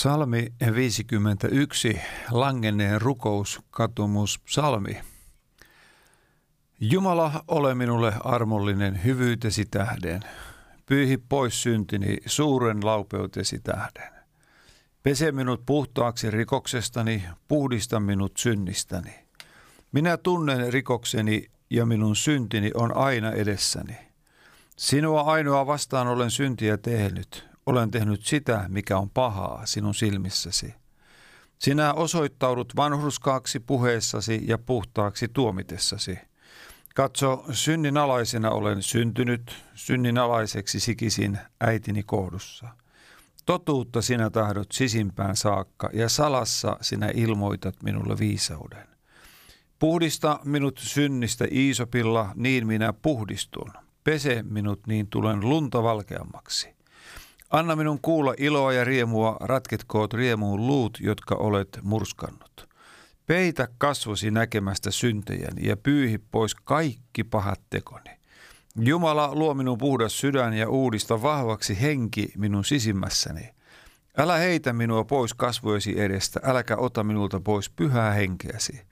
Psalmi 51, langenneen rukous, katumus, psalmi. Jumala, ole minulle armollinen hyvyytesi tähden. Pyyhi pois syntini suuren laupeutesi tähden. Pese minut puhtaaksi rikoksestani, puhdista minut synnistäni. Minä tunnen rikokseni ja minun syntini on aina edessäni. Sinua ainoa vastaan olen syntiä tehnyt, olen tehnyt sitä, mikä on pahaa sinun silmissäsi. Sinä osoittaudut vanhurskaaksi puheessasi ja puhtaaksi tuomitessasi. Katso, synninalaisena olen syntynyt, synninalaiseksi sikisin äitini kohdussa. Totuutta sinä tahdot sisimpään saakka ja salassa sinä ilmoitat minulle viisauden. Puhdista minut synnistä Iisopilla, niin minä puhdistun. Pese minut, niin tulen lunta valkeammaksi. Anna minun kuulla iloa ja riemua, ratketkoot riemuun luut, jotka olet murskannut. Peitä kasvosi näkemästä syntejäni ja pyyhi pois kaikki pahat tekoni. Jumala luo minun puhdas sydän ja uudista vahvaksi henki minun sisimmässäni. Älä heitä minua pois kasvojesi edestä, äläkä ota minulta pois pyhää henkeäsi.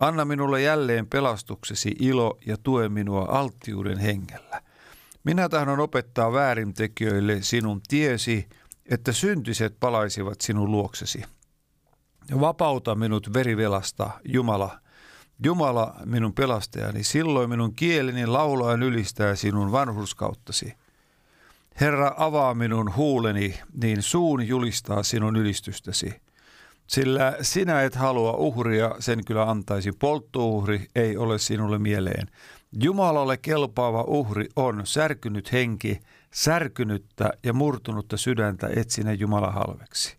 Anna minulle jälleen pelastuksesi ilo ja tue minua alttiuden hengellä. Minä tahdon opettaa väärintekijöille sinun tiesi, että syntiset palaisivat sinun luoksesi. Vapauta minut verivelasta, Jumala. Jumala, minun pelastajani, silloin minun kieleni laulaa ylistää sinun vanhurskauttasi. Herra, avaa minun huuleni, niin suun julistaa sinun ylistystäsi. Sillä sinä et halua uhria, sen kyllä antaisi. Polttouhri ei ole sinulle mieleen. Jumalalle kelpaava uhri on särkynyt henki, särkynyttä ja murtunutta sydäntä etsine Jumala halveksi.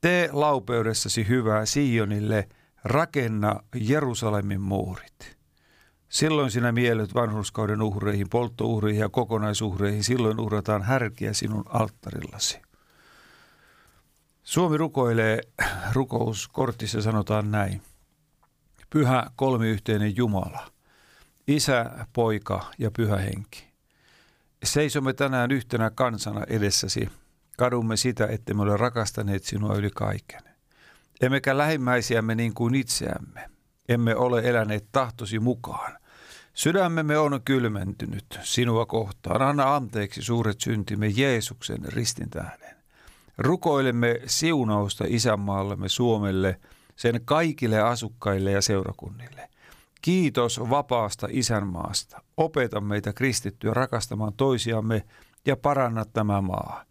Tee laupeudessasi hyvää Sionille, rakenna Jerusalemin muurit. Silloin sinä miellyt vanhuskauden uhreihin, polttouhreihin ja kokonaisuhreihin, silloin uhrataan härkiä sinun alttarillasi. Suomi rukoilee, rukouskortissa sanotaan näin. Pyhä kolmiyhteinen Jumala, Isä, Poika ja Pyhä Henki. Seisomme tänään yhtenä kansana edessäsi. Kadumme sitä, että me ole rakastaneet sinua yli kaiken. Emmekä lähimmäisiämme niin kuin itseämme. Emme ole eläneet tahtosi mukaan. Sydämemme on kylmentynyt sinua kohtaan. Anna anteeksi suuret syntimme Jeesuksen ristin tähden. Rukoilemme siunausta isänmaallemme Suomelle, sen kaikille asukkaille ja seurakunnille. Kiitos vapaasta isänmaasta. Opeta meitä kristittyä rakastamaan toisiamme ja paranna tämä maa.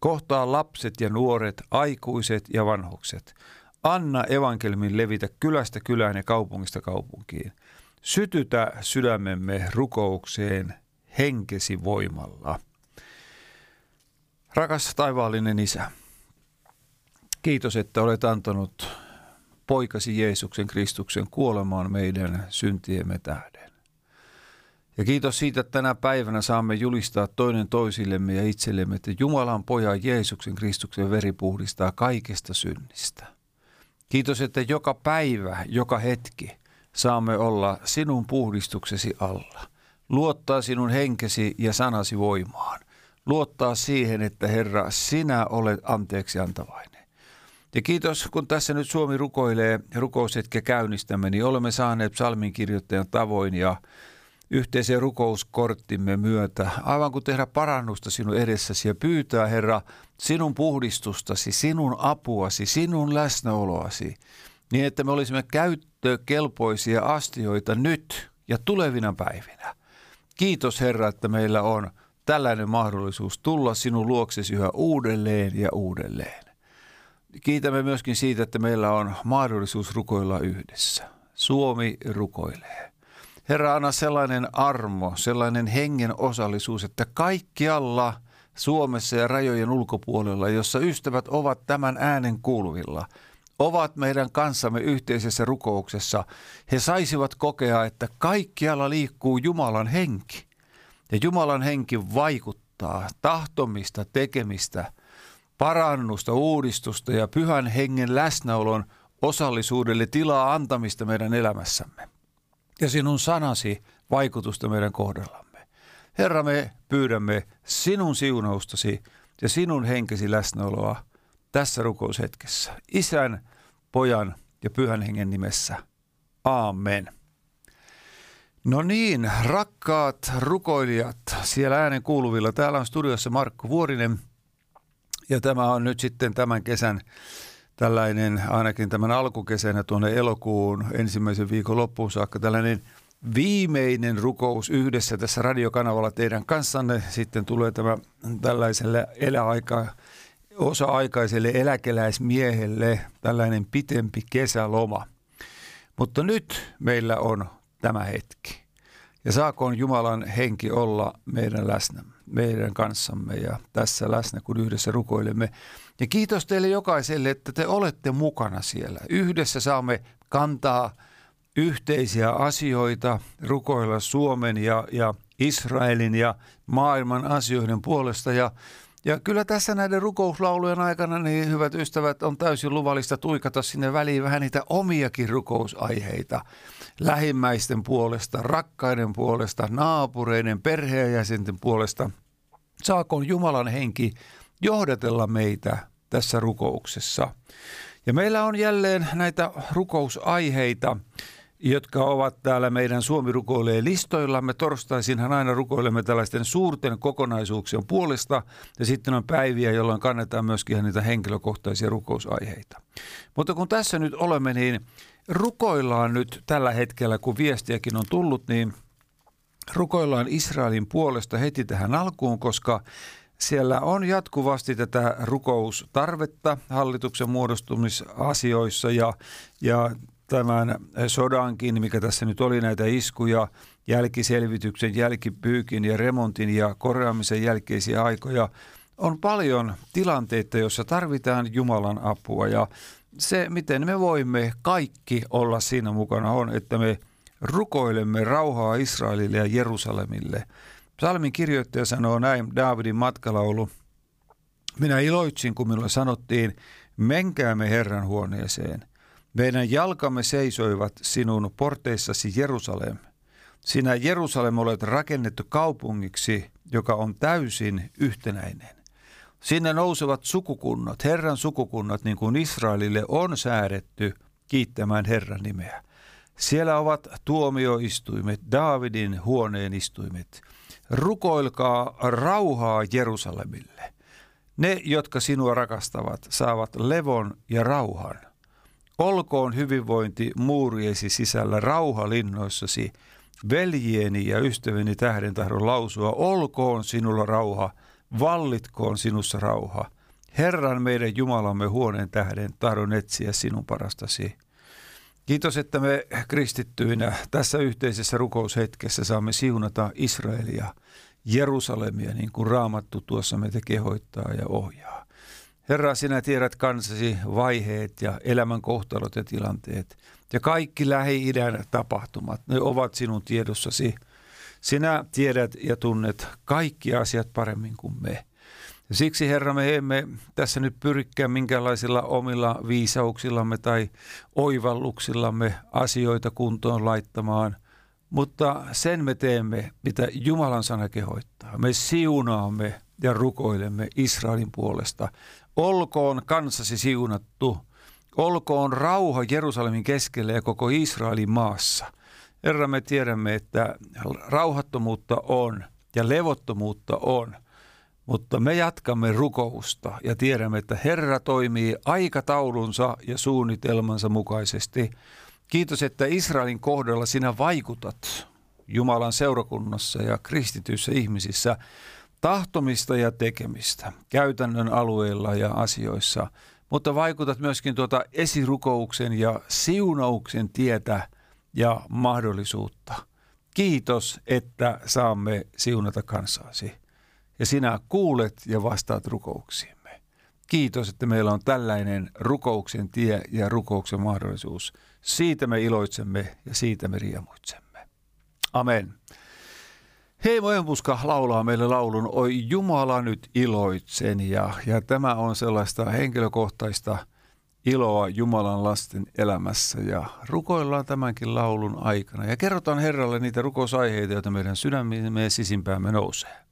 Kohtaa lapset ja nuoret, aikuiset ja vanhukset. Anna evankelmin levitä kylästä kylään ja kaupungista kaupunkiin. Sytytä sydämemme rukoukseen henkesi voimalla. Rakas taivaallinen Isä, kiitos, että olet antanut poikasi Jeesuksen Kristuksen kuolemaan meidän syntiemme tähden. Ja kiitos siitä, että tänä päivänä saamme julistaa toinen toisillemme ja itsellemme, että Jumalan pojan Jeesuksen Kristuksen veri puhdistaa kaikesta synnistä. Kiitos, että joka päivä, joka hetki saamme olla sinun puhdistuksesi alla. Luottaa sinun henkesi ja sanasi voimaan. Luottaa siihen, että Herra, sinä olet anteeksi antavainen. Ja kiitos, kun tässä nyt Suomi rukoilee rukoushetke käynnistämme, niin olemme saaneet psalmin kirjoittajan tavoin ja yhteisen rukouskorttimme myötä, aivan kuin tehdä parannusta sinun edessäsi ja pyytää, Herra, sinun puhdistustasi, sinun apuasi, sinun läsnäoloasi, niin että me olisimme käyttökelpoisia astioita nyt ja tulevina päivinä. Kiitos Herra, että meillä on tällainen mahdollisuus tulla sinun luoksesi yhä uudelleen ja uudelleen. Kiitämme myöskin siitä, että meillä on mahdollisuus rukoilla yhdessä. Suomi rukoilee. Herra, anna sellainen armo, sellainen hengen osallisuus, että kaikkialla Suomessa ja rajojen ulkopuolella, jossa ystävät ovat tämän äänen kuuluvilla, ovat meidän kanssamme yhteisessä rukouksessa, he saisivat kokea, että kaikkialla liikkuu Jumalan henki. Ja Jumalan henki vaikuttaa tahtomista, tekemistä, parannusta, uudistusta ja pyhän hengen läsnäolon osallisuudelle tilaa antamista meidän elämässämme ja sinun sanasi vaikutusta meidän kohdallamme. Herra, me pyydämme sinun siunaustasi ja sinun henkesi läsnäoloa tässä rukoushetkessä. Isän, pojan ja pyhän hengen nimessä. Aamen. No niin, rakkaat rukoilijat siellä äänen kuuluvilla. Täällä on studiossa Markku Vuorinen ja tämä on nyt sitten tämän kesän tällainen ainakin tämän alkukesänä tuonne elokuun ensimmäisen viikon loppuun saakka tällainen viimeinen rukous yhdessä tässä radiokanavalla teidän kanssanne. Sitten tulee tämä tällaiselle eläaika, osa-aikaiselle eläkeläismiehelle tällainen pitempi kesäloma. Mutta nyt meillä on tämä hetki. Ja saakoon Jumalan henki olla meidän läsnä, meidän kanssamme ja tässä läsnä, kun yhdessä rukoilemme. Ja kiitos teille jokaiselle, että te olette mukana siellä. Yhdessä saamme kantaa yhteisiä asioita, rukoilla Suomen ja, ja Israelin ja maailman asioiden puolesta. Ja, ja kyllä tässä näiden rukouslaulujen aikana, niin hyvät ystävät, on täysin luvallista tuikata sinne väliin vähän niitä omiakin rukousaiheita. Lähimmäisten puolesta, rakkaiden puolesta, naapureiden, perheenjäsenten puolesta. Saakoon Jumalan henki johdatella meitä tässä rukouksessa. Ja meillä on jälleen näitä rukousaiheita, jotka ovat täällä meidän Suomi rukoilee listoillamme. Torstaisinhan aina rukoilemme tällaisten suurten kokonaisuuksien puolesta ja sitten on päiviä, jolloin kannetaan myöskin niitä henkilökohtaisia rukousaiheita. Mutta kun tässä nyt olemme, niin rukoillaan nyt tällä hetkellä, kun viestiäkin on tullut, niin rukoillaan Israelin puolesta heti tähän alkuun, koska siellä on jatkuvasti tätä rukoustarvetta hallituksen muodostumisasioissa ja, ja tämän sodankin, mikä tässä nyt oli näitä iskuja, jälkiselvityksen, jälkipyykin ja remontin ja korjaamisen jälkeisiä aikoja, on paljon tilanteita, joissa tarvitaan Jumalan apua ja se, miten me voimme kaikki olla siinä mukana on, että me rukoilemme rauhaa Israelille ja Jerusalemille – Psalmin kirjoittaja sanoo näin, Daavidin matkalaulu. Minä iloitsin, kun minulle sanottiin, menkäämme Herran huoneeseen. Meidän jalkamme seisoivat sinun porteissasi Jerusalem. Sinä Jerusalem olet rakennettu kaupungiksi, joka on täysin yhtenäinen. Sinne nousevat sukukunnat, Herran sukukunnat, niin kuin Israelille on säädetty kiittämään Herran nimeä. Siellä ovat tuomioistuimet, Daavidin huoneen istuimet – rukoilkaa rauhaa Jerusalemille. Ne, jotka sinua rakastavat, saavat levon ja rauhan. Olkoon hyvinvointi muuriesi sisällä rauha linnoissasi, veljieni ja ystäväni tähden tahdon lausua, olkoon sinulla rauha, vallitkoon sinussa rauha. Herran meidän Jumalamme huoneen tähden tahdon etsiä sinun parastasi. Kiitos, että me kristittyinä tässä yhteisessä rukoushetkessä saamme siunata Israelia, Jerusalemia, niin kuin Raamattu tuossa meitä kehoittaa ja ohjaa. Herra, sinä tiedät kansasi vaiheet ja elämän kohtalot ja tilanteet. Ja kaikki Lähi-idän tapahtumat, ne ovat sinun tiedossasi. Sinä tiedät ja tunnet kaikki asiat paremmin kuin me. Ja siksi Herra, me emme tässä nyt pyrikään minkälaisilla omilla viisauksillamme tai oivalluksillamme asioita kuntoon laittamaan, mutta sen me teemme, mitä Jumalan sana kehoittaa. Me siunaamme ja rukoilemme Israelin puolesta. Olkoon kansasi siunattu, olkoon rauha Jerusalemin keskellä ja koko Israelin maassa. Herra, me tiedämme, että rauhattomuutta on ja levottomuutta on, mutta me jatkamme rukousta ja tiedämme, että Herra toimii aikataulunsa ja suunnitelmansa mukaisesti. Kiitos, että Israelin kohdalla sinä vaikutat Jumalan seurakunnassa ja kristityissä ihmisissä tahtomista ja tekemistä käytännön alueilla ja asioissa, mutta vaikutat myöskin tuota esirukouksen ja siunauksen tietä ja mahdollisuutta. Kiitos, että saamme siunata kansaasi. Ja sinä kuulet ja vastaat rukouksiimme. Kiitos, että meillä on tällainen rukouksen tie ja rukouksen mahdollisuus. Siitä me iloitsemme ja siitä me riemuitsemme. Amen. Heimo Empuska laulaa meille laulun. Oi Jumala nyt iloitsen. Ja, ja tämä on sellaista henkilökohtaista iloa Jumalan lasten elämässä. Ja rukoillaan tämänkin laulun aikana. Ja kerrotaan Herralle niitä rukousaiheita, joita meidän sydämimme ja sisimpäämme nousee.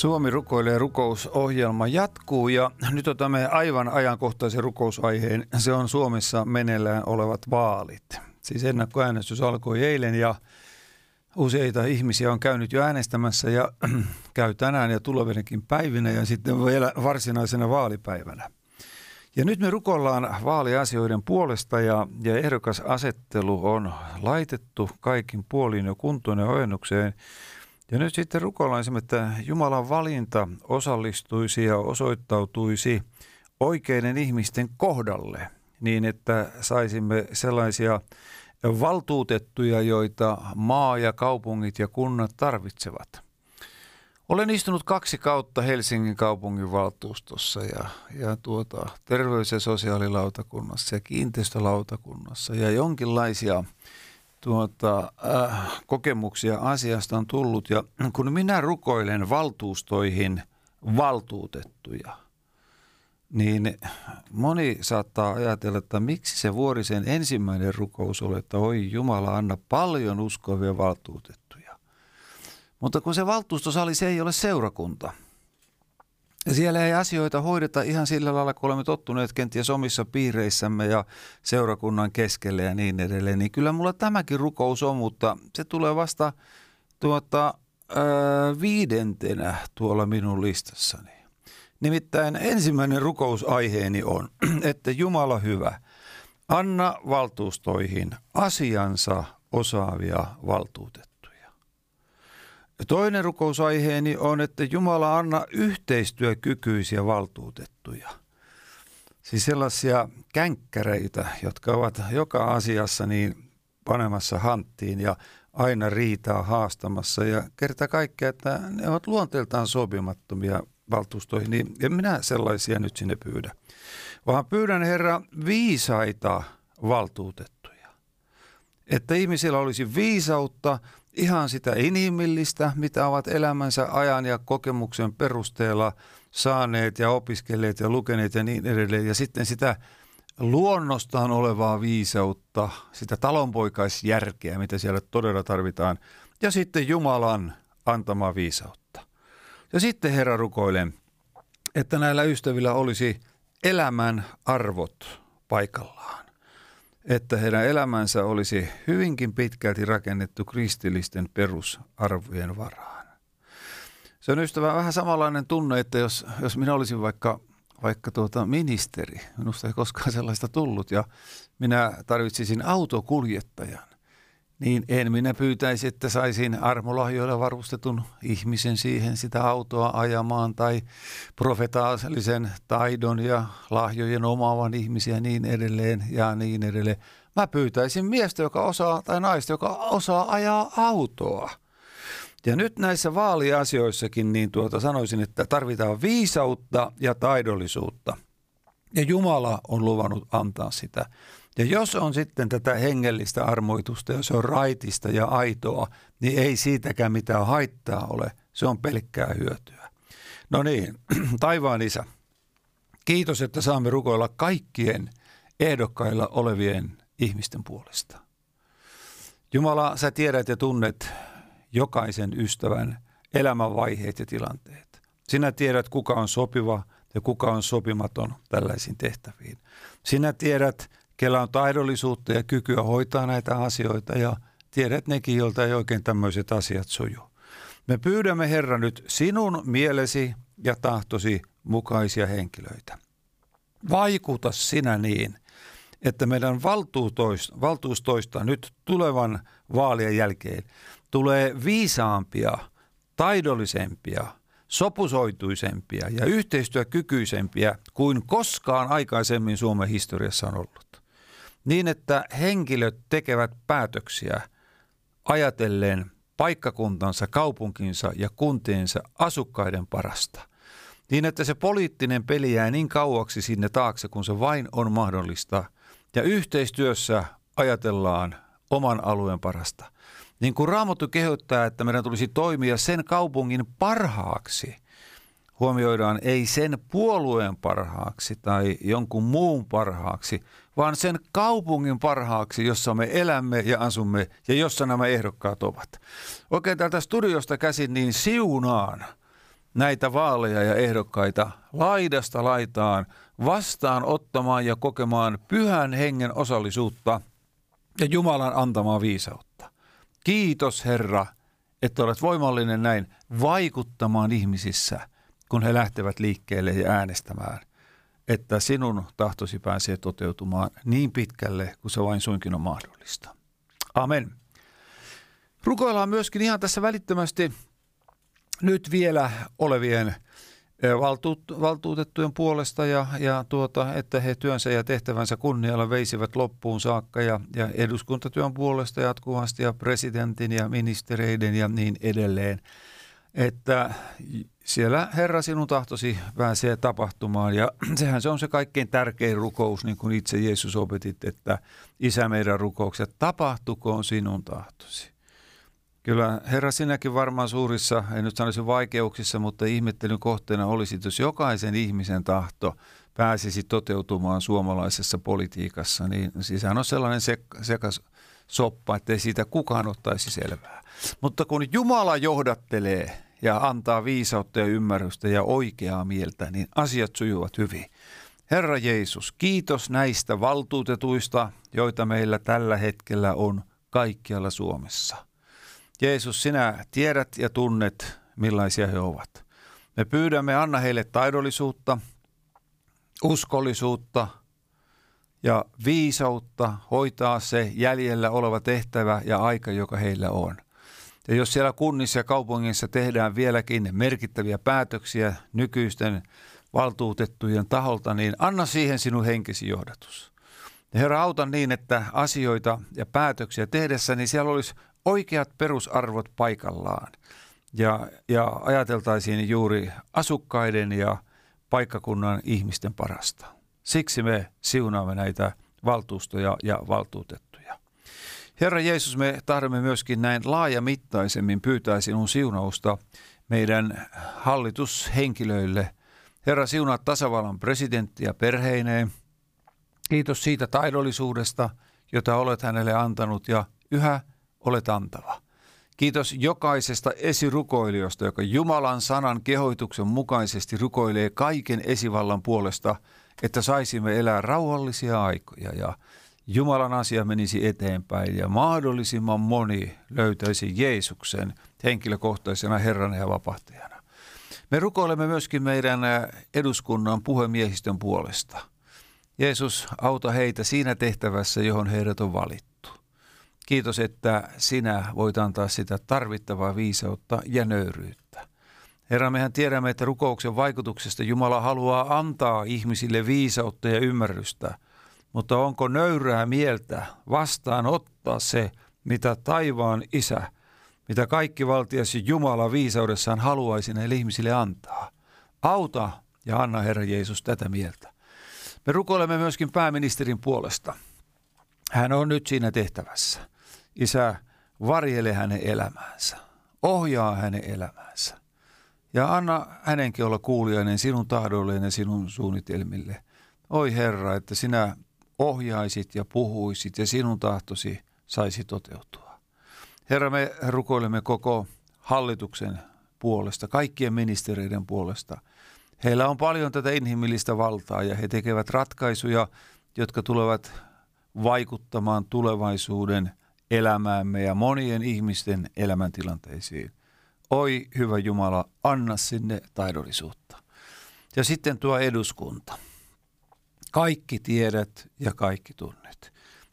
Suomi rukoilee rukousohjelma jatkuu ja nyt otamme aivan ajankohtaisen rukousaiheen. Se on Suomessa meneillään olevat vaalit. Siis ennakkoäänestys alkoi eilen ja useita ihmisiä on käynyt jo äänestämässä ja käy tänään ja tulevidenkin päivinä ja sitten vielä varsinaisena vaalipäivänä. Ja nyt me rukoillaan vaaliasioiden puolesta ja, ja ehdokasasettelu on laitettu kaikin puolin jo kuntoon ja ojennukseen – ja nyt sitten rukoillaan että Jumalan valinta osallistuisi ja osoittautuisi oikeiden ihmisten kohdalle niin, että saisimme sellaisia valtuutettuja, joita maa ja kaupungit ja kunnat tarvitsevat. Olen istunut kaksi kautta Helsingin kaupungin valtuustossa ja, ja tuota, terveys- ja sosiaalilautakunnassa ja kiinteistölautakunnassa ja jonkinlaisia tuota, äh, kokemuksia asiasta on tullut ja kun minä rukoilen valtuustoihin valtuutettuja, niin moni saattaa ajatella, että miksi se Vuorisen ensimmäinen rukous oli, että oi Jumala, anna paljon uskovia valtuutettuja. Mutta kun se valtuustosali, se ei ole seurakunta – siellä ei asioita hoideta ihan sillä lailla, kun olemme tottuneet kenties omissa piireissämme ja seurakunnan keskelle ja niin edelleen. Niin kyllä mulla tämäkin rukous on, mutta se tulee vasta tuota, ää, viidentenä tuolla minun listassani. Nimittäin ensimmäinen rukousaiheeni on, että Jumala hyvä, anna valtuustoihin asiansa osaavia valtuutettuja. Toinen rukousaiheeni on, että Jumala anna yhteistyökykyisiä valtuutettuja. Siis sellaisia känkkäreitä, jotka ovat joka asiassa niin panemassa hanttiin ja aina riitaa haastamassa ja kerta kaikkea, että ne ovat luonteeltaan sopimattomia valtuustoihin, niin en minä sellaisia nyt sinne pyydä. Vaan pyydän Herra viisaita valtuutettuja. Että ihmisillä olisi viisautta – ihan sitä inhimillistä, mitä ovat elämänsä ajan ja kokemuksen perusteella saaneet ja opiskelleet ja lukeneet ja niin edelleen. Ja sitten sitä luonnostaan olevaa viisautta, sitä talonpoikaisjärkeä, mitä siellä todella tarvitaan. Ja sitten Jumalan antamaa viisautta. Ja sitten Herra rukoilen, että näillä ystävillä olisi elämän arvot paikallaan että heidän elämänsä olisi hyvinkin pitkälti rakennettu kristillisten perusarvojen varaan. Se on ystävä vähän samanlainen tunne, että jos, jos minä olisin vaikka, vaikka tuota ministeri, minusta ei koskaan sellaista tullut, ja minä tarvitsisin autokuljettajan, niin en minä pyytäisi, että saisin armolahjoilla varustetun ihmisen siihen sitä autoa ajamaan tai profetaallisen taidon ja lahjojen omaavan ihmisiä niin edelleen ja niin edelleen. Mä pyytäisin miestä, joka osaa, tai naista, joka osaa ajaa autoa. Ja nyt näissä vaaliasioissakin niin tuota sanoisin, että tarvitaan viisautta ja taidollisuutta. Ja Jumala on luvannut antaa sitä. Ja jos on sitten tätä hengellistä armoitusta, jos se on raitista ja aitoa, niin ei siitäkään mitään haittaa ole. Se on pelkkää hyötyä. No niin, taivaan isä, kiitos, että saamme rukoilla kaikkien ehdokkailla olevien ihmisten puolesta. Jumala, sä tiedät ja tunnet jokaisen ystävän elämänvaiheet ja tilanteet. Sinä tiedät, kuka on sopiva ja kuka on sopimaton tällaisiin tehtäviin. Sinä tiedät, kellä on taidollisuutta ja kykyä hoitaa näitä asioita ja tiedät nekin, joilta ei oikein tämmöiset asiat suju. Me pyydämme Herra nyt sinun mielesi ja tahtosi mukaisia henkilöitä. Vaikuta sinä niin, että meidän valtuustoista, valtuustoista nyt tulevan vaalien jälkeen tulee viisaampia, taidollisempia, sopusoituisempia ja yhteistyökykyisempiä kuin koskaan aikaisemmin Suomen historiassa on ollut niin, että henkilöt tekevät päätöksiä ajatellen paikkakuntansa, kaupunkinsa ja kuntiensa asukkaiden parasta. Niin, että se poliittinen peli jää niin kauaksi sinne taakse, kun se vain on mahdollista. Ja yhteistyössä ajatellaan oman alueen parasta. Niin kuin Raamattu kehottaa, että meidän tulisi toimia sen kaupungin parhaaksi – huomioidaan ei sen puolueen parhaaksi tai jonkun muun parhaaksi, vaan sen kaupungin parhaaksi, jossa me elämme ja asumme ja jossa nämä ehdokkaat ovat. Oikein täältä studiosta käsin niin siunaan näitä vaaleja ja ehdokkaita laidasta laitaan vastaan ottamaan ja kokemaan pyhän hengen osallisuutta ja Jumalan antamaa viisautta. Kiitos Herra, että olet voimallinen näin vaikuttamaan ihmisissä – kun he lähtevät liikkeelle ja äänestämään, että sinun tahtosi pääsee toteutumaan niin pitkälle kuin se vain suinkin on mahdollista. Amen. Rukoillaan myöskin ihan tässä välittömästi nyt vielä olevien valtuut, valtuutettujen puolesta ja, ja tuota, että he työnsä ja tehtävänsä kunnialla veisivät loppuun saakka ja, ja eduskuntatyön puolesta jatkuvasti ja presidentin ja ministereiden ja niin edelleen. Että siellä Herra sinun tahtosi pääsee tapahtumaan ja sehän se on se kaikkein tärkein rukous, niin kuin itse Jeesus opetit, että Isä meidän rukoukset, tapahtukoon sinun tahtosi. Kyllä Herra sinäkin varmaan suurissa, en nyt sanoisi vaikeuksissa, mutta ihmettelyn kohteena olisi, jos jokaisen ihmisen tahto pääsisi toteutumaan suomalaisessa politiikassa, niin sisään on sellainen sek- sekas soppa, ettei siitä kukaan ottaisi selvää. Mutta kun Jumala johdattelee ja antaa viisautta ja ymmärrystä ja oikeaa mieltä, niin asiat sujuvat hyvin. Herra Jeesus, kiitos näistä valtuutetuista, joita meillä tällä hetkellä on kaikkialla Suomessa. Jeesus, sinä tiedät ja tunnet, millaisia he ovat. Me pyydämme, anna heille taidollisuutta, uskollisuutta ja viisautta hoitaa se jäljellä oleva tehtävä ja aika, joka heillä on – ja jos siellä kunnissa ja kaupungissa tehdään vieläkin merkittäviä päätöksiä nykyisten valtuutettujen taholta, niin anna siihen sinun henkesi johdatus. Ja Herra, auta niin, että asioita ja päätöksiä tehdessä, niin siellä olisi oikeat perusarvot paikallaan. Ja, ja ajateltaisiin juuri asukkaiden ja paikkakunnan ihmisten parasta. Siksi me siunaamme näitä valtuustoja ja valtuutettuja. Herra Jeesus, me tahdomme myöskin näin laajamittaisemmin pyytää sinun siunausta meidän hallitushenkilöille. Herra, siunaa tasavallan presidenttiä perheineen. Kiitos siitä taidollisuudesta, jota olet hänelle antanut ja yhä olet antava. Kiitos jokaisesta esirukoilijoista, joka Jumalan sanan kehoituksen mukaisesti rukoilee kaiken esivallan puolesta, että saisimme elää rauhallisia aikoja ja Jumalan asia menisi eteenpäin ja mahdollisimman moni löytäisi Jeesuksen henkilökohtaisena Herrana ja vapahtajana. Me rukoilemme myöskin meidän eduskunnan puhemiehistön puolesta. Jeesus, auta heitä siinä tehtävässä, johon heidät on valittu. Kiitos, että sinä voit antaa sitä tarvittavaa viisautta ja nöyryyttä. Herra, mehän tiedämme, että rukouksen vaikutuksesta Jumala haluaa antaa ihmisille viisautta ja ymmärrystä – mutta onko nöyrää mieltä vastaan ottaa se, mitä taivaan isä, mitä kaikki valtiasi Jumala viisaudessaan haluaisi näille ihmisille antaa? Auta ja anna Herra Jeesus tätä mieltä. Me rukoilemme myöskin pääministerin puolesta. Hän on nyt siinä tehtävässä. Isä, varjele hänen elämäänsä. Ohjaa hänen elämäänsä. Ja anna hänenkin olla kuulijainen sinun tahdolleen ja sinun suunnitelmille. Oi Herra, että sinä ohjaisit ja puhuisit ja sinun tahtosi saisi toteutua. Herra, me rukoilemme koko hallituksen puolesta, kaikkien ministeriöiden puolesta. Heillä on paljon tätä inhimillistä valtaa ja he tekevät ratkaisuja, jotka tulevat vaikuttamaan tulevaisuuden elämäämme ja monien ihmisten elämäntilanteisiin. Oi hyvä Jumala, anna sinne taidollisuutta. Ja sitten tuo eduskunta. Kaikki tiedät ja kaikki tunnet.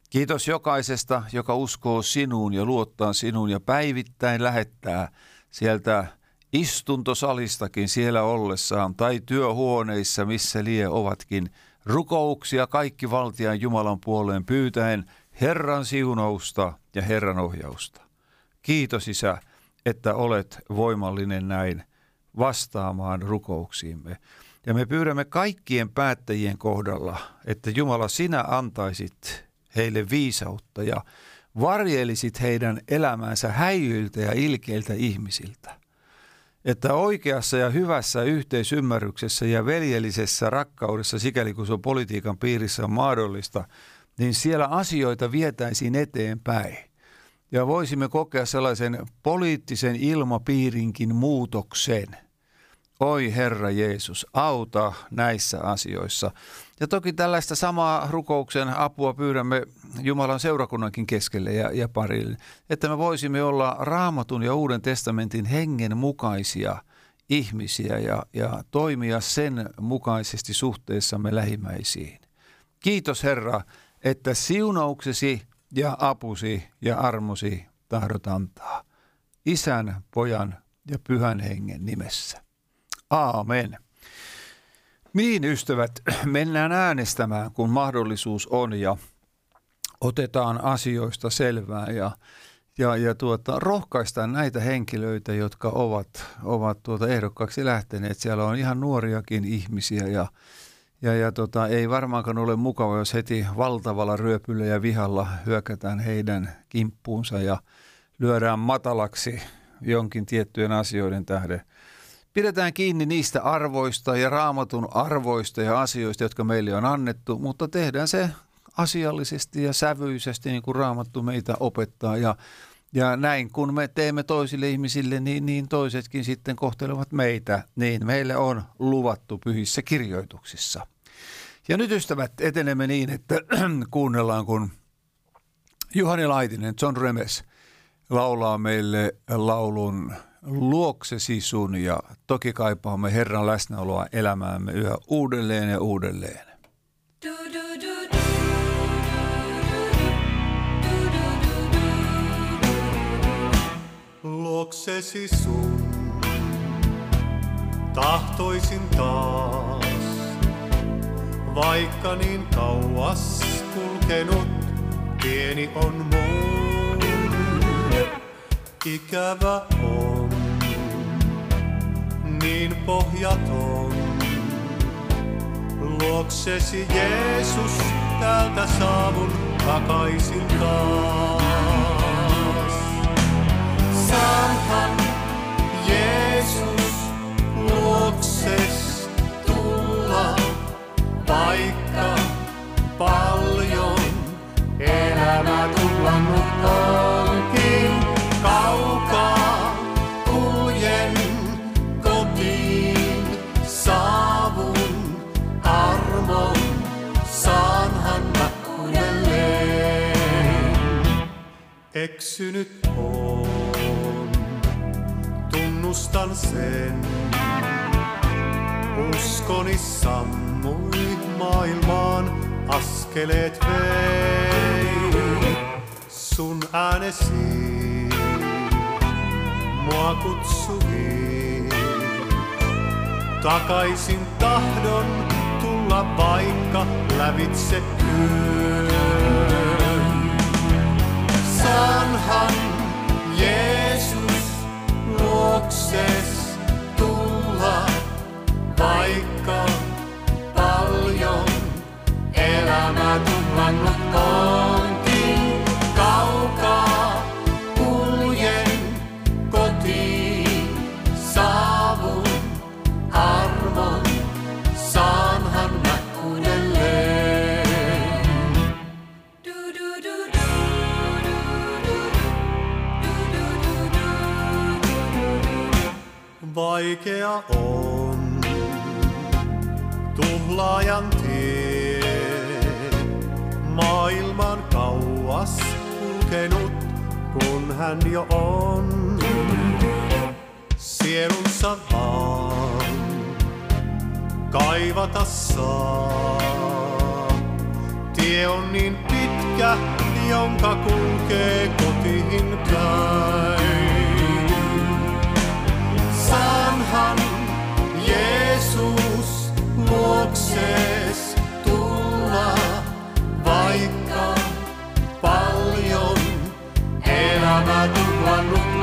Kiitos jokaisesta, joka uskoo sinuun ja luottaa sinuun ja päivittäin lähettää sieltä istuntosalistakin siellä ollessaan tai työhuoneissa, missä lie ovatkin, rukouksia kaikki valtian Jumalan puoleen pyytäen Herran siunausta ja Herran ohjausta. Kiitos Isä, että olet voimallinen näin vastaamaan rukouksiimme. Ja me pyydämme kaikkien päättäjien kohdalla, että Jumala sinä antaisit heille viisautta ja varjelisit heidän elämäänsä häijyiltä ja ilkeiltä ihmisiltä. Että oikeassa ja hyvässä yhteisymmärryksessä ja veljellisessä rakkaudessa, sikäli kun se on politiikan piirissä on mahdollista, niin siellä asioita vietäisiin eteenpäin. Ja voisimme kokea sellaisen poliittisen ilmapiirinkin muutoksen – Oi Herra Jeesus, auta näissä asioissa. Ja toki tällaista samaa rukouksen apua pyydämme Jumalan seurakunnankin keskelle ja, ja parille, että me voisimme olla raamatun ja uuden testamentin hengen mukaisia ihmisiä ja, ja toimia sen mukaisesti suhteessamme lähimmäisiin. Kiitos Herra, että siunauksesi ja apusi ja armosi tahdot antaa. Isän, pojan ja pyhän hengen nimessä. Aamen. Niin ystävät, mennään äänestämään, kun mahdollisuus on ja otetaan asioista selvää. Ja ja, ja tuota, rohkaistaan näitä henkilöitä, jotka ovat, ovat tuota ehdokkaaksi lähteneet. Siellä on ihan nuoriakin ihmisiä ja, ja, ja tota, ei varmaankaan ole mukava, jos heti valtavalla ryöpyllä ja vihalla hyökätään heidän kimppuunsa ja lyödään matalaksi jonkin tiettyjen asioiden tähden. Pidetään kiinni niistä arvoista ja raamatun arvoista ja asioista, jotka meille on annettu, mutta tehdään se asiallisesti ja sävyisesti, niin kuin raamattu meitä opettaa. Ja, ja näin, kun me teemme toisille ihmisille, niin, niin toisetkin sitten kohtelevat meitä. Niin meille on luvattu pyhissä kirjoituksissa. Ja nyt ystävät, etenemme niin, että kuunnellaan, kun Juhani Laitinen, John Remes, laulaa meille laulun Luoksesi sun ja toki kaipaamme Herran läsnäoloa elämäämme yhä uudelleen ja uudelleen. Luoksesi sun tahtoisin taas, vaikka niin kauas kulkenut tieni on mun. Ikävä on, niin pohjaton. Luoksesi Jeesus, täältä saavun takaisin taas. Saanhan Jeesus luokses tulla, vaikka paljon elämä tullannut onkin Eksynyt on, tunnustan sen. Uskoni sammui maailmaan, askeleet vei. Sun äänesi mua kutsui. Takaisin tahdon tulla vaikka lävitse yön. Saanhan Jeesus luokses tulla, vaikka paljon elämä tuhlannut onkin. Vaikea on tuhlaajan tie, maailman kauas kulkenut, kun hän jo on sielunsa vaan kaivata saa. Tie on niin pitkä, jonka kulkee kotiin päin. Saanhan Jeesus luokses tulla, vaikka paljon elämä tullannut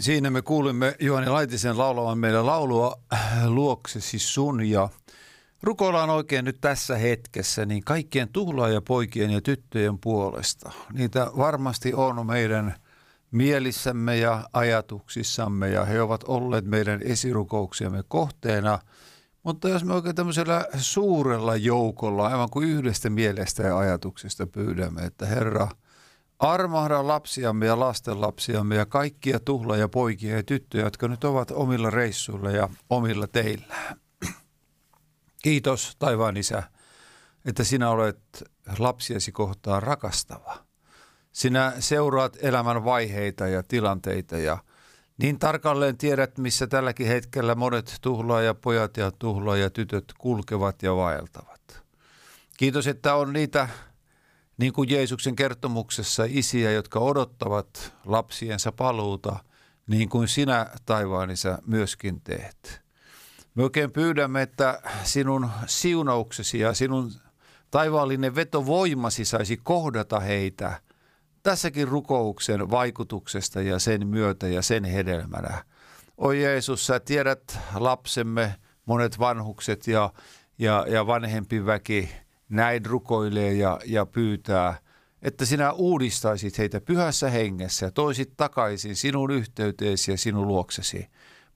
Niin, siinä me kuulimme Juhani Laitisen laulavan meidän laulua äh, Luoksesi sun ja rukoillaan oikein nyt tässä hetkessä niin kaikkien tuhlaajapoikien ja tyttöjen puolesta. Niitä varmasti on meidän mielissämme ja ajatuksissamme ja he ovat olleet meidän esirukouksiamme kohteena. Mutta jos me oikein tämmöisellä suurella joukolla, aivan kuin yhdestä mielestä ja ajatuksesta pyydämme, että Herra, Armahda lapsiamme ja lastenlapsiamme ja kaikkia tuhla ja poikia ja tyttöjä, jotka nyt ovat omilla reissuilla ja omilla teillä. Kiitos taivaan isä, että sinä olet lapsiesi kohtaan rakastava. Sinä seuraat elämän vaiheita ja tilanteita ja niin tarkalleen tiedät, missä tälläkin hetkellä monet tuhlaajapojat ja tuhlaajatytöt kulkevat ja vaeltavat. Kiitos, että on niitä niin kuin Jeesuksen kertomuksessa isiä, jotka odottavat lapsiensa paluuta, niin kuin sinä taivaanisa myöskin teet. Me oikein pyydämme, että sinun siunauksesi ja sinun taivaallinen vetovoimasi saisi kohdata heitä tässäkin rukouksen vaikutuksesta ja sen myötä ja sen hedelmänä. Oi Jeesus, sä tiedät lapsemme, monet vanhukset ja, ja, ja vanhempi väki – näin rukoilee ja, ja pyytää, että sinä uudistaisit heitä pyhässä hengessä ja toisit takaisin sinun yhteyteesi ja sinun luoksesi.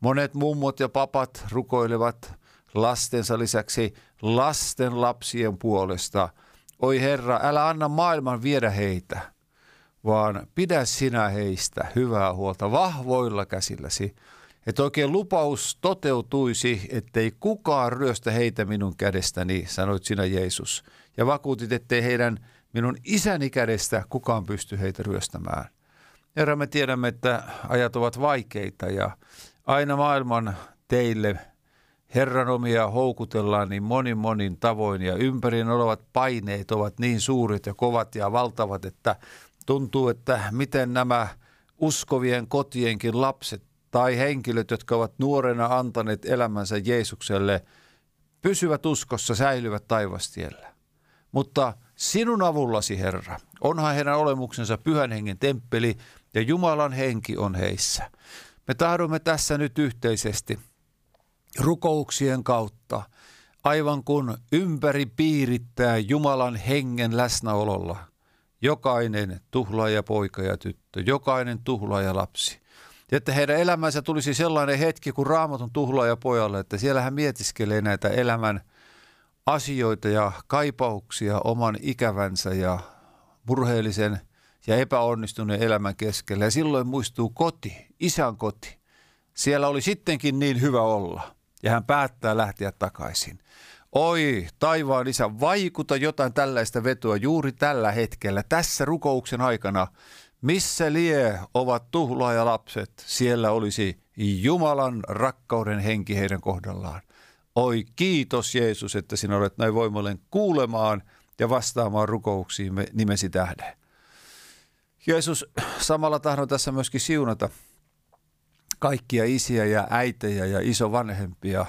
Monet mummot ja papat rukoilevat lastensa lisäksi lasten lapsien puolesta. Oi Herra, älä anna maailman viedä heitä, vaan pidä sinä heistä hyvää huolta vahvoilla käsilläsi että oikein lupaus toteutuisi, ettei kukaan ryöstä heitä minun kädestäni, sanoit sinä Jeesus. Ja vakuutit, ettei heidän minun isäni kädestä kukaan pysty heitä ryöstämään. Herra, me tiedämme, että ajat ovat vaikeita ja aina maailman teille Herran omia houkutellaan niin monin monin tavoin ja ympärin olevat paineet ovat niin suuret ja kovat ja valtavat, että tuntuu, että miten nämä uskovien kotienkin lapset tai henkilöt, jotka ovat nuorena antaneet elämänsä Jeesukselle, pysyvät uskossa, säilyvät taivastiellä. Mutta sinun avullasi, Herra, onhan heidän olemuksensa pyhän hengen temppeli ja Jumalan henki on heissä. Me tahdomme tässä nyt yhteisesti rukouksien kautta, aivan kun ympäri piirittää Jumalan hengen läsnäololla, jokainen tuhlaaja poika ja tyttö, jokainen tuhlaaja lapsi, ja että heidän elämänsä tulisi sellainen hetki, kun raamatun tuhlaaja pojalle, että siellä hän mietiskelee näitä elämän asioita ja kaipauksia oman ikävänsä ja murheellisen ja epäonnistuneen elämän keskellä. Ja silloin muistuu koti, isän koti. Siellä oli sittenkin niin hyvä olla. Ja hän päättää lähteä takaisin. Oi, taivaan isä, vaikuta jotain tällaista vetoa juuri tällä hetkellä, tässä rukouksen aikana – missä lie ovat tuhlaajalapset, siellä olisi Jumalan rakkauden henki heidän kohdallaan. Oi kiitos Jeesus, että sinä olet näin voimallinen kuulemaan ja vastaamaan rukouksiimme nimesi tähden. Jeesus, samalla tahdon tässä myöskin siunata kaikkia isiä ja äitejä ja isovanhempia,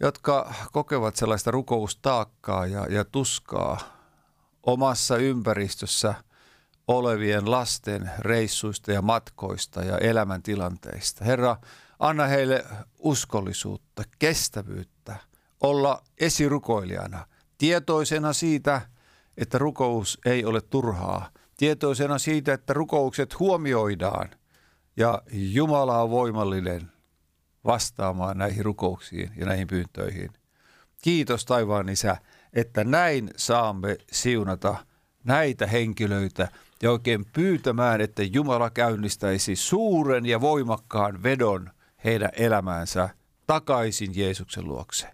jotka kokevat sellaista rukoustaakkaa ja, ja tuskaa omassa ympäristössä – olevien lasten reissuista ja matkoista ja elämäntilanteista. Herra, anna heille uskollisuutta, kestävyyttä, olla esirukoilijana, tietoisena siitä, että rukous ei ole turhaa, tietoisena siitä, että rukoukset huomioidaan ja Jumala on voimallinen vastaamaan näihin rukouksiin ja näihin pyyntöihin. Kiitos taivaan isä, että näin saamme siunata näitä henkilöitä, ja oikein pyytämään, että Jumala käynnistäisi suuren ja voimakkaan vedon heidän elämäänsä takaisin Jeesuksen luokse.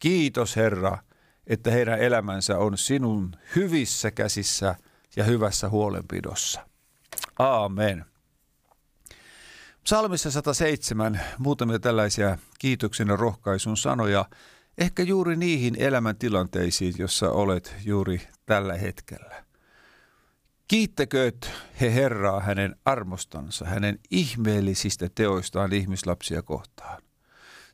Kiitos Herra, että heidän elämänsä on sinun hyvissä käsissä ja hyvässä huolenpidossa. Aamen. Psalmissa 107 muutamia tällaisia kiitoksen ja rohkaisun sanoja, ehkä juuri niihin elämäntilanteisiin, jossa olet juuri tällä hetkellä. Kiittäkööt he Herraa hänen armostansa, hänen ihmeellisistä teoistaan ihmislapsia kohtaan.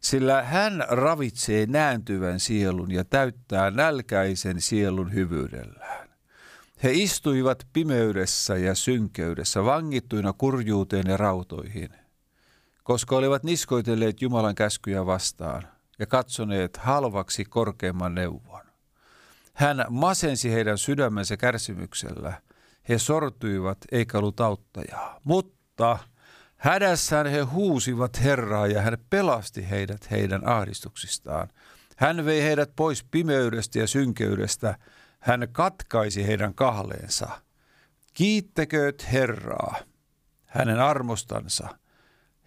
Sillä hän ravitsee nääntyvän sielun ja täyttää nälkäisen sielun hyvyydellään. He istuivat pimeydessä ja synkeydessä, vangittuina kurjuuteen ja rautoihin, koska olivat niskoitelleet Jumalan käskyjä vastaan ja katsoneet halvaksi korkeimman neuvon. Hän masensi heidän sydämensä kärsimyksellä – he sortuivat eikä ollut auttajaa. Mutta hädässään he huusivat Herraa ja hän pelasti heidät heidän ahdistuksistaan. Hän vei heidät pois pimeydestä ja synkeydestä. Hän katkaisi heidän kahleensa. Kiittäkööt Herraa hänen armostansa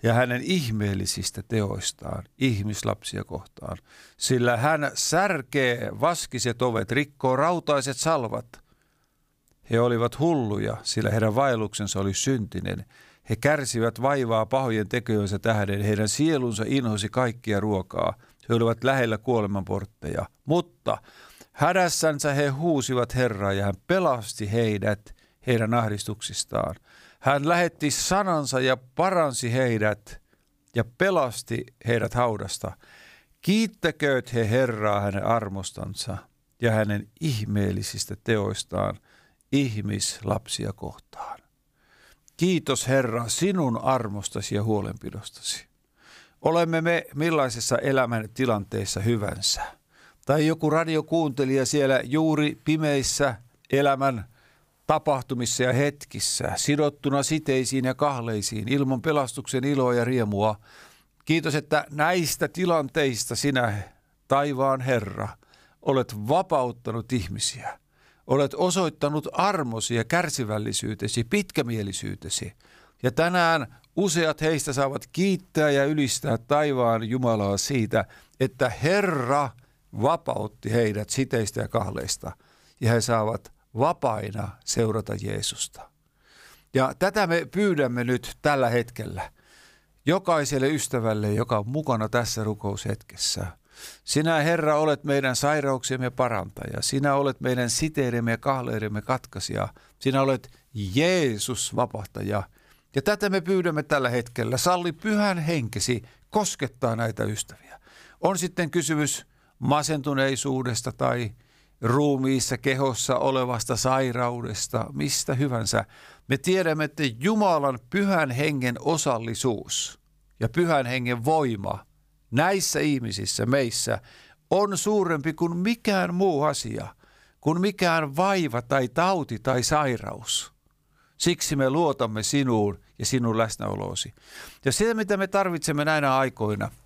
ja hänen ihmeellisistä teoistaan ihmislapsia kohtaan, sillä hän särkee vaskiset ovet, rikkoo rautaiset salvat. He olivat hulluja, sillä heidän vaelluksensa oli syntinen. He kärsivät vaivaa pahojen tekojensa tähden, heidän sielunsa inhosi kaikkia ruokaa. He olivat lähellä kuolemanportteja, mutta hädässänsä he huusivat Herraa ja hän pelasti heidät heidän ahdistuksistaan. Hän lähetti sanansa ja paransi heidät ja pelasti heidät haudasta. Kiittäkööt he Herraa hänen armostansa ja hänen ihmeellisistä teoistaan ihmislapsia kohtaan. Kiitos Herra sinun armostasi ja huolenpidostasi. Olemme me millaisessa elämän tilanteessa hyvänsä. Tai joku radiokuuntelija siellä juuri pimeissä elämän tapahtumissa ja hetkissä, sidottuna siteisiin ja kahleisiin, ilman pelastuksen iloa ja riemua. Kiitos, että näistä tilanteista sinä, taivaan Herra, olet vapauttanut ihmisiä. Olet osoittanut armosi ja kärsivällisyytesi, pitkämielisyytesi. Ja tänään useat heistä saavat kiittää ja ylistää taivaan Jumalaa siitä, että Herra vapautti heidät siteistä ja kahleista. Ja he saavat vapaina seurata Jeesusta. Ja tätä me pyydämme nyt tällä hetkellä jokaiselle ystävälle, joka on mukana tässä rukoushetkessä. Sinä, Herra, olet meidän sairauksiemme parantaja. Sinä olet meidän siteidemme ja kahleidemme katkaisija. Sinä olet Jeesus vapahtaja. Ja tätä me pyydämme tällä hetkellä. Salli pyhän henkesi koskettaa näitä ystäviä. On sitten kysymys masentuneisuudesta tai ruumiissa, kehossa olevasta sairaudesta, mistä hyvänsä. Me tiedämme, että Jumalan pyhän hengen osallisuus ja pyhän hengen voima näissä ihmisissä, meissä, on suurempi kuin mikään muu asia, kuin mikään vaiva tai tauti tai sairaus. Siksi me luotamme sinuun ja sinun läsnäoloosi. Ja se, mitä me tarvitsemme näinä aikoina –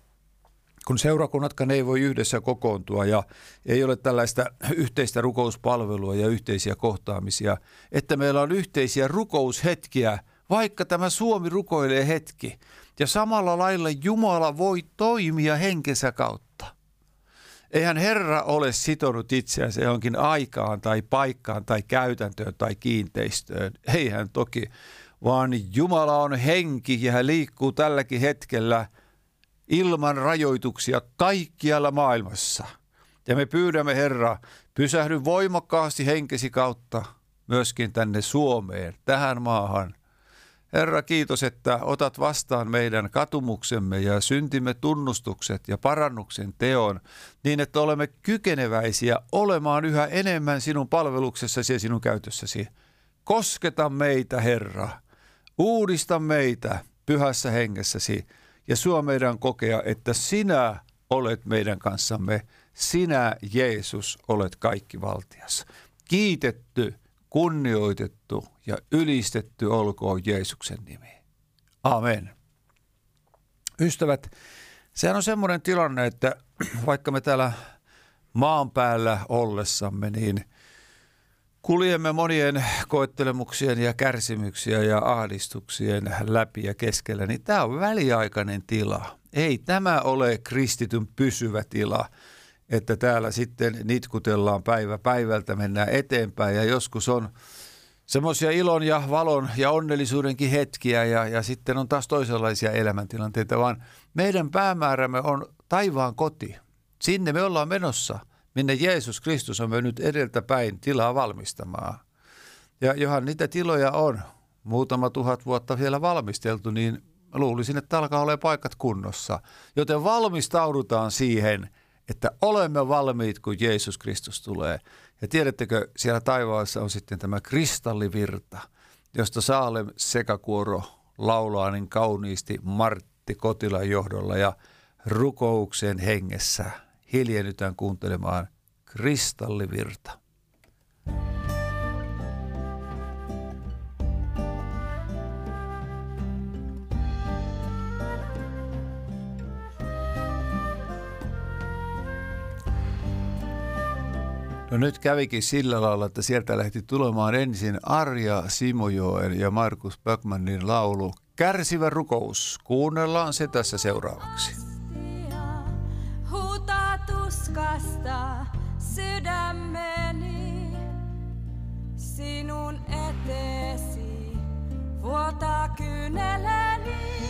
kun seurakunnatkaan ei voi yhdessä kokoontua ja ei ole tällaista yhteistä rukouspalvelua ja yhteisiä kohtaamisia, että meillä on yhteisiä rukoushetkiä, vaikka tämä Suomi rukoilee hetki. Ja samalla lailla Jumala voi toimia henkensä kautta. Eihän Herra ole sitonut itseänsä johonkin aikaan tai paikkaan tai käytäntöön tai kiinteistöön. Eihän toki, vaan Jumala on henki ja hän liikkuu tälläkin hetkellä – ilman rajoituksia kaikkialla maailmassa. Ja me pyydämme, Herra, pysähdy voimakkaasti henkesi kautta myöskin tänne Suomeen, tähän maahan. Herra, kiitos, että otat vastaan meidän katumuksemme ja syntimme tunnustukset ja parannuksen teon, niin että olemme kykeneväisiä olemaan yhä enemmän sinun palveluksessasi ja sinun käytössäsi. Kosketa meitä, Herra. Uudista meitä pyhässä hengessäsi ja suo meidän kokea, että sinä olet meidän kanssamme, sinä Jeesus olet kaikki valtias. Kiitetty, kunnioitettu ja ylistetty olkoon Jeesuksen nimi. Amen. Ystävät, sehän on semmoinen tilanne, että vaikka me täällä maan päällä ollessamme, niin Kuljemme monien koettelemuksien ja kärsimyksiä ja ahdistuksien läpi ja keskellä, niin tämä on väliaikainen tila. Ei tämä ole kristityn pysyvä tila, että täällä sitten nitkutellaan päivä päivältä, mennään eteenpäin ja joskus on semmoisia ilon ja valon ja onnellisuudenkin hetkiä ja, ja sitten on taas toisenlaisia elämäntilanteita, vaan meidän päämäärämme on taivaan koti. Sinne me ollaan menossa – minne Jeesus Kristus on mennyt edeltäpäin tilaa valmistamaan. Ja johan niitä tiloja on muutama tuhat vuotta vielä valmisteltu, niin luulisin, että alkaa olla paikat kunnossa. Joten valmistaudutaan siihen, että olemme valmiit, kun Jeesus Kristus tulee. Ja tiedättekö, siellä taivaassa on sitten tämä kristallivirta, josta Saalem sekakuoro laulaa niin kauniisti Martti Kotilan johdolla ja rukouksen hengessä hiljennytään kuuntelemaan kristallivirta. No nyt kävikin sillä lailla, että sieltä lähti tulemaan ensin Arja Simojoen ja Markus Böckmanin laulu Kärsivä rukous. Kuunnellaan se tässä seuraavaksi. Huutaa tuskasta sydämeni sinun eteesi. Vuotaa kyyneleni,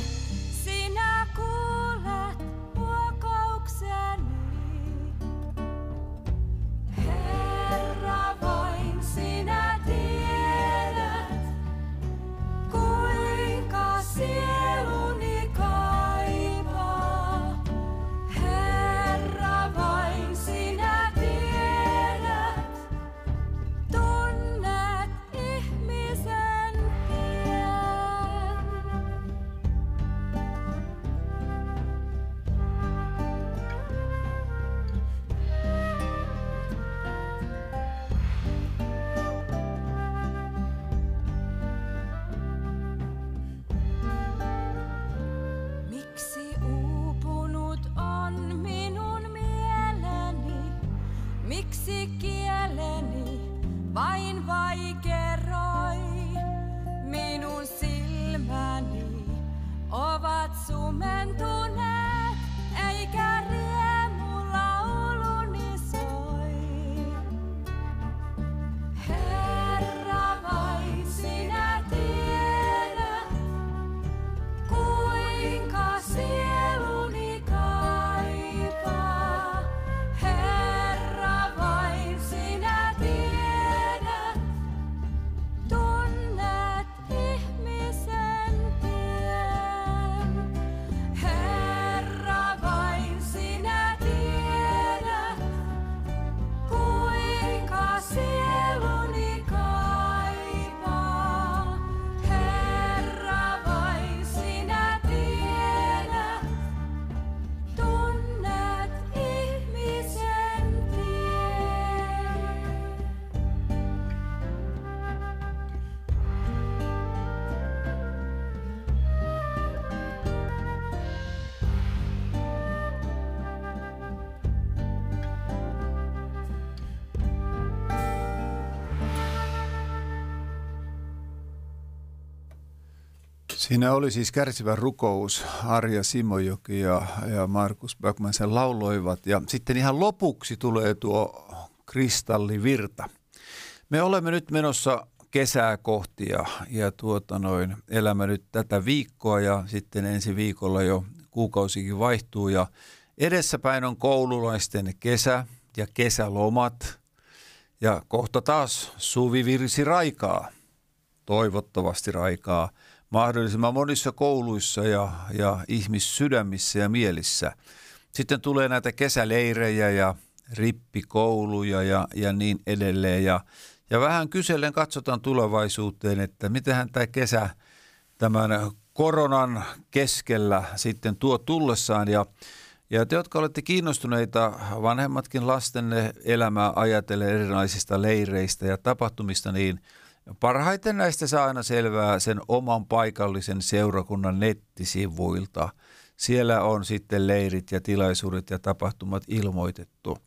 很多。Siinä oli siis kärsivä rukous. Arja Simojoki ja, ja Markus Böckman sen lauloivat. Ja sitten ihan lopuksi tulee tuo kristallivirta. Me olemme nyt menossa kesää kohti ja, ja tuota noin, elämä nyt tätä viikkoa ja sitten ensi viikolla jo kuukausikin vaihtuu ja edessäpäin on koululaisten kesä ja kesälomat ja kohta taas suvivirsi raikaa, toivottavasti raikaa mahdollisimman monissa kouluissa ja, ja ihmissydämissä ja mielissä. Sitten tulee näitä kesäleirejä ja rippikouluja ja, ja niin edelleen. Ja, ja vähän kysellen katsotaan tulevaisuuteen, että mitenhän tämä kesä tämän koronan keskellä sitten tuo tullessaan. Ja, ja te, jotka olette kiinnostuneita vanhemmatkin lastenne elämää ajatellen erilaisista leireistä ja tapahtumista, niin – Parhaiten näistä saa aina selvää sen oman paikallisen seurakunnan nettisivuilta. Siellä on sitten leirit ja tilaisuudet ja tapahtumat ilmoitettu.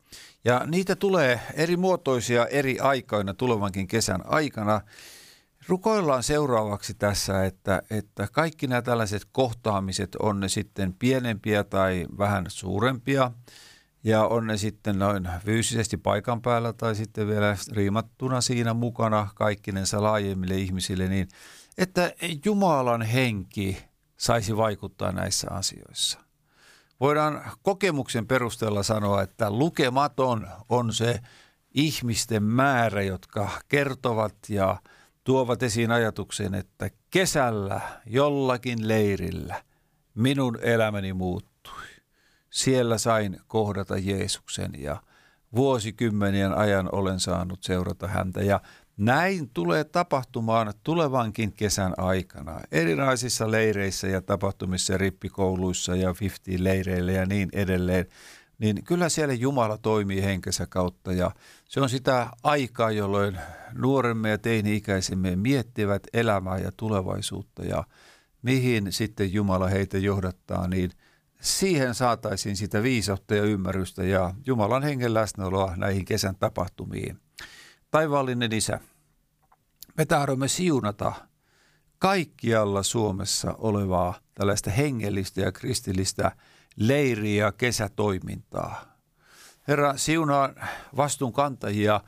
Ja niitä tulee eri muotoisia eri aikoina tulevankin kesän aikana. Rukoillaan seuraavaksi tässä, että, että kaikki nämä tällaiset kohtaamiset on ne sitten pienempiä tai vähän suurempia – ja on ne sitten noin fyysisesti paikan päällä tai sitten vielä riimattuna siinä mukana kaikkinensa laajemmille ihmisille, niin että Jumalan henki saisi vaikuttaa näissä asioissa. Voidaan kokemuksen perusteella sanoa, että lukematon on se ihmisten määrä, jotka kertovat ja tuovat esiin ajatuksen, että kesällä jollakin leirillä minun elämäni muuttuu siellä sain kohdata Jeesuksen ja vuosikymmenien ajan olen saanut seurata häntä. Ja näin tulee tapahtumaan tulevankin kesän aikana erilaisissa leireissä ja tapahtumissa rippikouluissa ja 50 leireillä ja niin edelleen. Niin kyllä siellä Jumala toimii henkensä kautta ja se on sitä aikaa, jolloin nuoremme ja teini-ikäisemme miettivät elämää ja tulevaisuutta ja mihin sitten Jumala heitä johdattaa, niin – siihen saataisiin sitä viisautta ja ymmärrystä ja Jumalan hengen läsnäoloa näihin kesän tapahtumiin. Taivaallinen Isä, me tahdomme siunata kaikkialla Suomessa olevaa tällaista hengellistä ja kristillistä leiriä ja kesätoimintaa. Herra, siunaa vastuunkantajia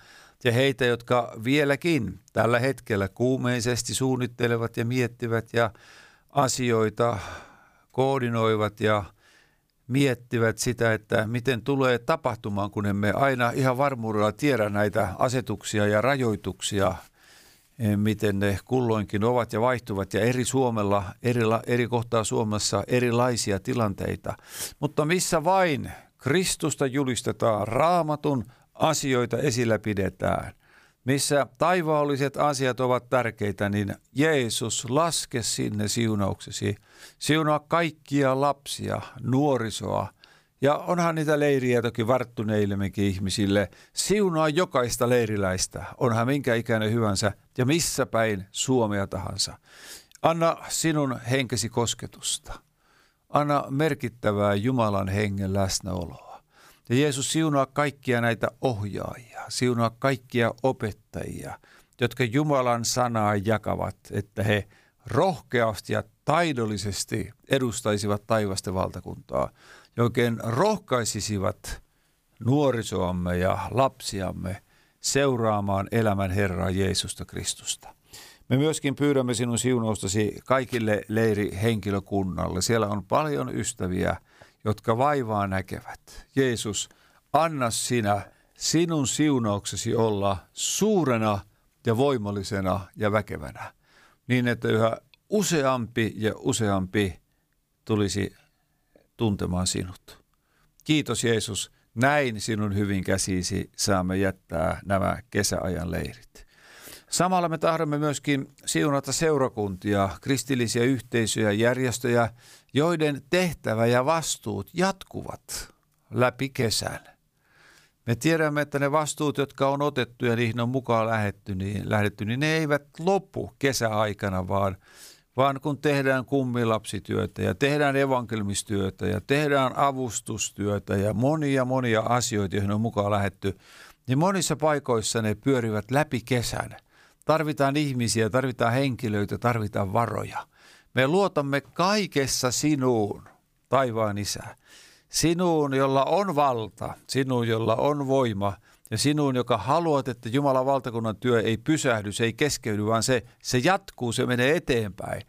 ja heitä, jotka vieläkin tällä hetkellä kuumeisesti suunnittelevat ja miettivät ja asioita koordinoivat ja miettivät sitä, että miten tulee tapahtumaan, kun emme aina ihan varmuudella tiedä näitä asetuksia ja rajoituksia, eh, miten ne kulloinkin ovat ja vaihtuvat ja eri Suomella, eri, eri kohtaa Suomessa erilaisia tilanteita. Mutta missä vain Kristusta julistetaan, raamatun asioita esillä pidetään, missä taivaalliset asiat ovat tärkeitä, niin Jeesus laske sinne siunauksesi. Siunaa kaikkia lapsia, nuorisoa, ja onhan niitä leiriä toki varttuneillemekin ihmisille. Siunaa jokaista leiriläistä, onhan minkä ikäinen hyvänsä ja missä päin Suomea tahansa. Anna sinun henkesi kosketusta. Anna merkittävää Jumalan hengen läsnäoloa. Ja Jeesus siunaa kaikkia näitä ohjaajia, siunaa kaikkia opettajia, jotka Jumalan sanaa jakavat, että he rohkeasti ja taidollisesti edustaisivat taivasten valtakuntaa ja oikein rohkaisisivat nuorisoamme ja lapsiamme seuraamaan elämän Herraa Jeesusta Kristusta. Me myöskin pyydämme sinun siunaustasi kaikille leirihenkilökunnalle. Siellä on paljon ystäviä, jotka vaivaa näkevät. Jeesus, anna sinä sinun siunauksesi olla suurena ja voimallisena ja väkevänä, niin että yhä useampi ja useampi tulisi tuntemaan sinut. Kiitos Jeesus, näin sinun hyvin käsisi saamme jättää nämä kesäajan leirit. Samalla me tahdomme myöskin siunata seurakuntia, kristillisiä yhteisöjä, järjestöjä, joiden tehtävä ja vastuut jatkuvat läpi kesän. Me tiedämme, että ne vastuut, jotka on otettu ja niihin on mukaan lähetty, niin, lähdetty, niin ne eivät loppu kesäaikana, vaan, vaan kun tehdään kummilapsityötä ja tehdään evankelmistyötä ja tehdään avustustyötä ja monia monia asioita, joihin on mukaan lähetty, niin monissa paikoissa ne pyörivät läpi kesän – Tarvitaan ihmisiä, tarvitaan henkilöitä, tarvitaan varoja. Me luotamme kaikessa sinuun, taivaan isä. Sinuun, jolla on valta, sinuun, jolla on voima ja sinuun, joka haluat, että Jumalan valtakunnan työ ei pysähdy, se ei keskeydy, vaan se, se jatkuu, se menee eteenpäin.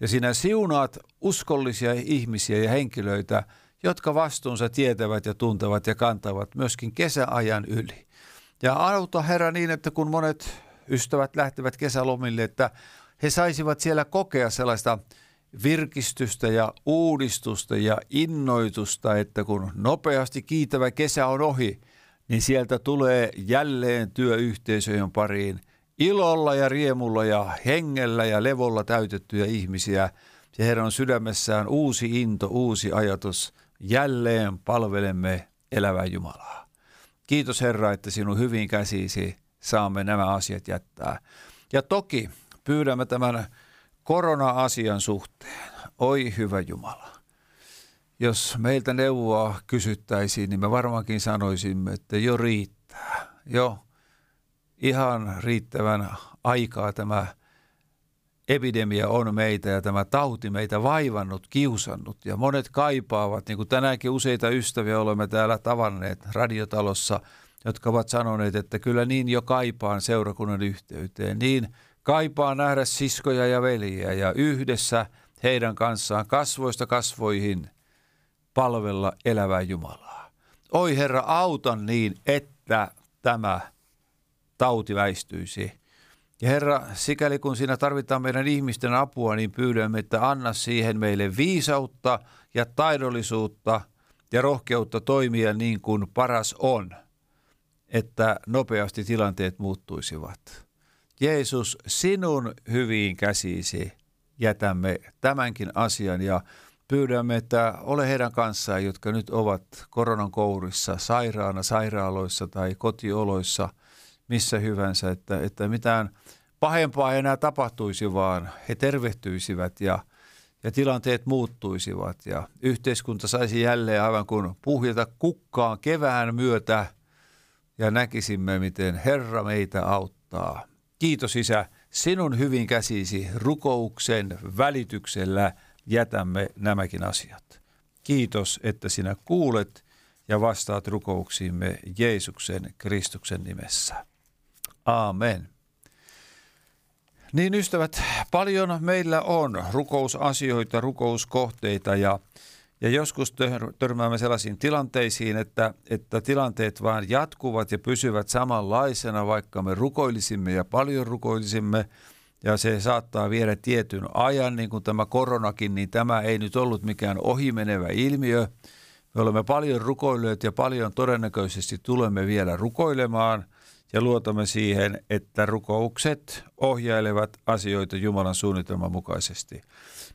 Ja sinä siunaat uskollisia ihmisiä ja henkilöitä, jotka vastuunsa tietävät ja tuntevat ja kantavat myöskin kesäajan yli. Ja auta Herra niin, että kun monet ystävät lähtevät kesälomille, että he saisivat siellä kokea sellaista virkistystä ja uudistusta ja innoitusta, että kun nopeasti kiitävä kesä on ohi, niin sieltä tulee jälleen työyhteisöjen pariin ilolla ja riemulla ja hengellä ja levolla täytettyjä ihmisiä. Ja heidän on sydämessään uusi into, uusi ajatus. Jälleen palvelemme elävää Jumalaa. Kiitos Herra, että sinun hyvin käsisi saamme nämä asiat jättää. Ja toki pyydämme tämän korona-asian suhteen. Oi hyvä Jumala. Jos meiltä neuvoa kysyttäisiin, niin me varmaankin sanoisimme, että jo riittää. Jo ihan riittävän aikaa tämä epidemia on meitä ja tämä tauti meitä vaivannut, kiusannut. Ja monet kaipaavat, niin kuin tänäänkin useita ystäviä olemme täällä tavanneet radiotalossa – jotka ovat sanoneet, että kyllä niin jo kaipaan seurakunnan yhteyteen. Niin kaipaa nähdä siskoja ja veljiä ja yhdessä heidän kanssaan kasvoista kasvoihin palvella elävää Jumalaa. Oi Herra, auta niin, että tämä tauti väistyisi. Ja Herra, sikäli kun siinä tarvitaan meidän ihmisten apua, niin pyydämme, että anna siihen meille viisautta ja taidollisuutta ja rohkeutta toimia niin kuin paras on – että nopeasti tilanteet muuttuisivat. Jeesus, sinun hyviin käsisi jätämme tämänkin asian ja pyydämme, että ole heidän kanssaan, jotka nyt ovat koronan kourissa, sairaana, sairaaloissa tai kotioloissa, missä hyvänsä, että, että mitään pahempaa ei enää tapahtuisi, vaan he tervehtyisivät ja, ja tilanteet muuttuisivat ja yhteiskunta saisi jälleen aivan kuin puhjata kukkaan kevään myötä ja näkisimme, miten Herra meitä auttaa. Kiitos Isä, sinun hyvin käsisi rukouksen välityksellä jätämme nämäkin asiat. Kiitos, että sinä kuulet ja vastaat rukouksiimme Jeesuksen Kristuksen nimessä. Amen. Niin ystävät, paljon meillä on rukousasioita, rukouskohteita ja, ja joskus törmäämme sellaisiin tilanteisiin, että, että tilanteet vaan jatkuvat ja pysyvät samanlaisena, vaikka me rukoilisimme ja paljon rukoilisimme ja se saattaa viedä tietyn ajan, niin kuin tämä koronakin, niin tämä ei nyt ollut mikään ohimenevä ilmiö. Me olemme paljon rukoilleet ja paljon todennäköisesti tulemme vielä rukoilemaan – ja luotamme siihen, että rukoukset ohjailevat asioita Jumalan suunnitelman mukaisesti.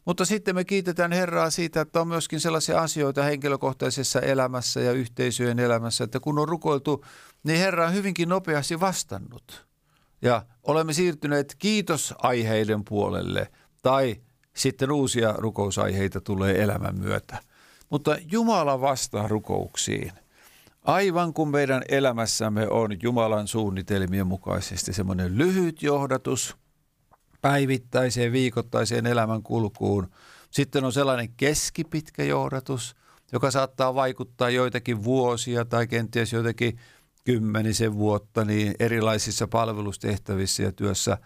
Mutta sitten me kiitetään Herraa siitä, että on myöskin sellaisia asioita henkilökohtaisessa elämässä ja yhteisöjen elämässä, että kun on rukoiltu, niin Herra on hyvinkin nopeasti vastannut. Ja olemme siirtyneet kiitosaiheiden puolelle tai sitten uusia rukousaiheita tulee elämän myötä. Mutta Jumala vastaa rukouksiin – Aivan kuin meidän elämässämme on Jumalan suunnitelmien mukaisesti semmoinen lyhyt johdatus päivittäiseen, viikoittaiseen elämän kulkuun. Sitten on sellainen keskipitkä johdatus, joka saattaa vaikuttaa joitakin vuosia tai kenties joitakin kymmenisen vuotta niin erilaisissa palvelustehtävissä ja työssä.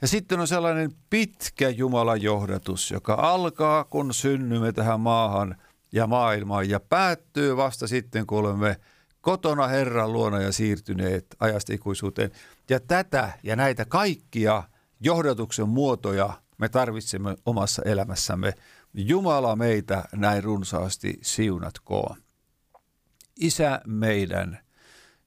Ja sitten on sellainen pitkä Jumalan johdatus, joka alkaa, kun synnymme tähän maahan ja maailmaan ja päättyy vasta sitten, kun olemme – kotona Herran luona ja siirtyneet ajasta ikuisuuteen. Ja tätä ja näitä kaikkia johdatuksen muotoja me tarvitsemme omassa elämässämme. Jumala meitä näin runsaasti siunatkoon. Isä meidän,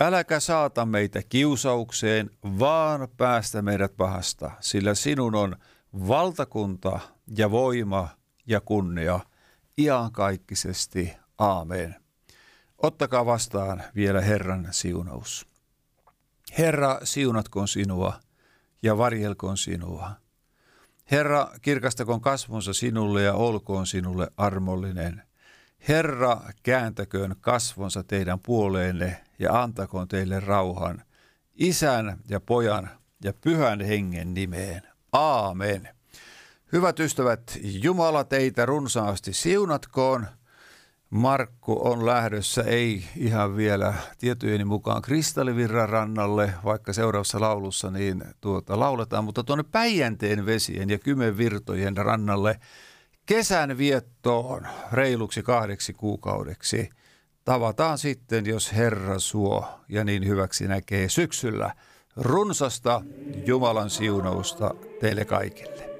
Äläkä saata meitä kiusaukseen, vaan päästä meidät pahasta, sillä sinun on valtakunta ja voima ja kunnia iankaikkisesti. Aamen. Ottakaa vastaan vielä Herran siunaus. Herra, siunatkoon sinua ja varjelkoon sinua. Herra, kirkastakoon kasvonsa sinulle ja olkoon sinulle armollinen. Herra, kääntäköön kasvonsa teidän puoleenne ja antakoon teille rauhan. Isän ja pojan ja pyhän hengen nimeen. Aamen. Hyvät ystävät, Jumala teitä runsaasti siunatkoon – Markku on lähdössä, ei ihan vielä tietojeni mukaan Kristallivirran rannalle, vaikka seuraavassa laulussa niin tuota, lauletaan, mutta tuonne Päijänteen vesien ja Kymenvirtojen rannalle kesän viettoon reiluksi kahdeksi kuukaudeksi. Tavataan sitten, jos Herra suo ja niin hyväksi näkee syksyllä. Runsasta Jumalan siunausta teille kaikille.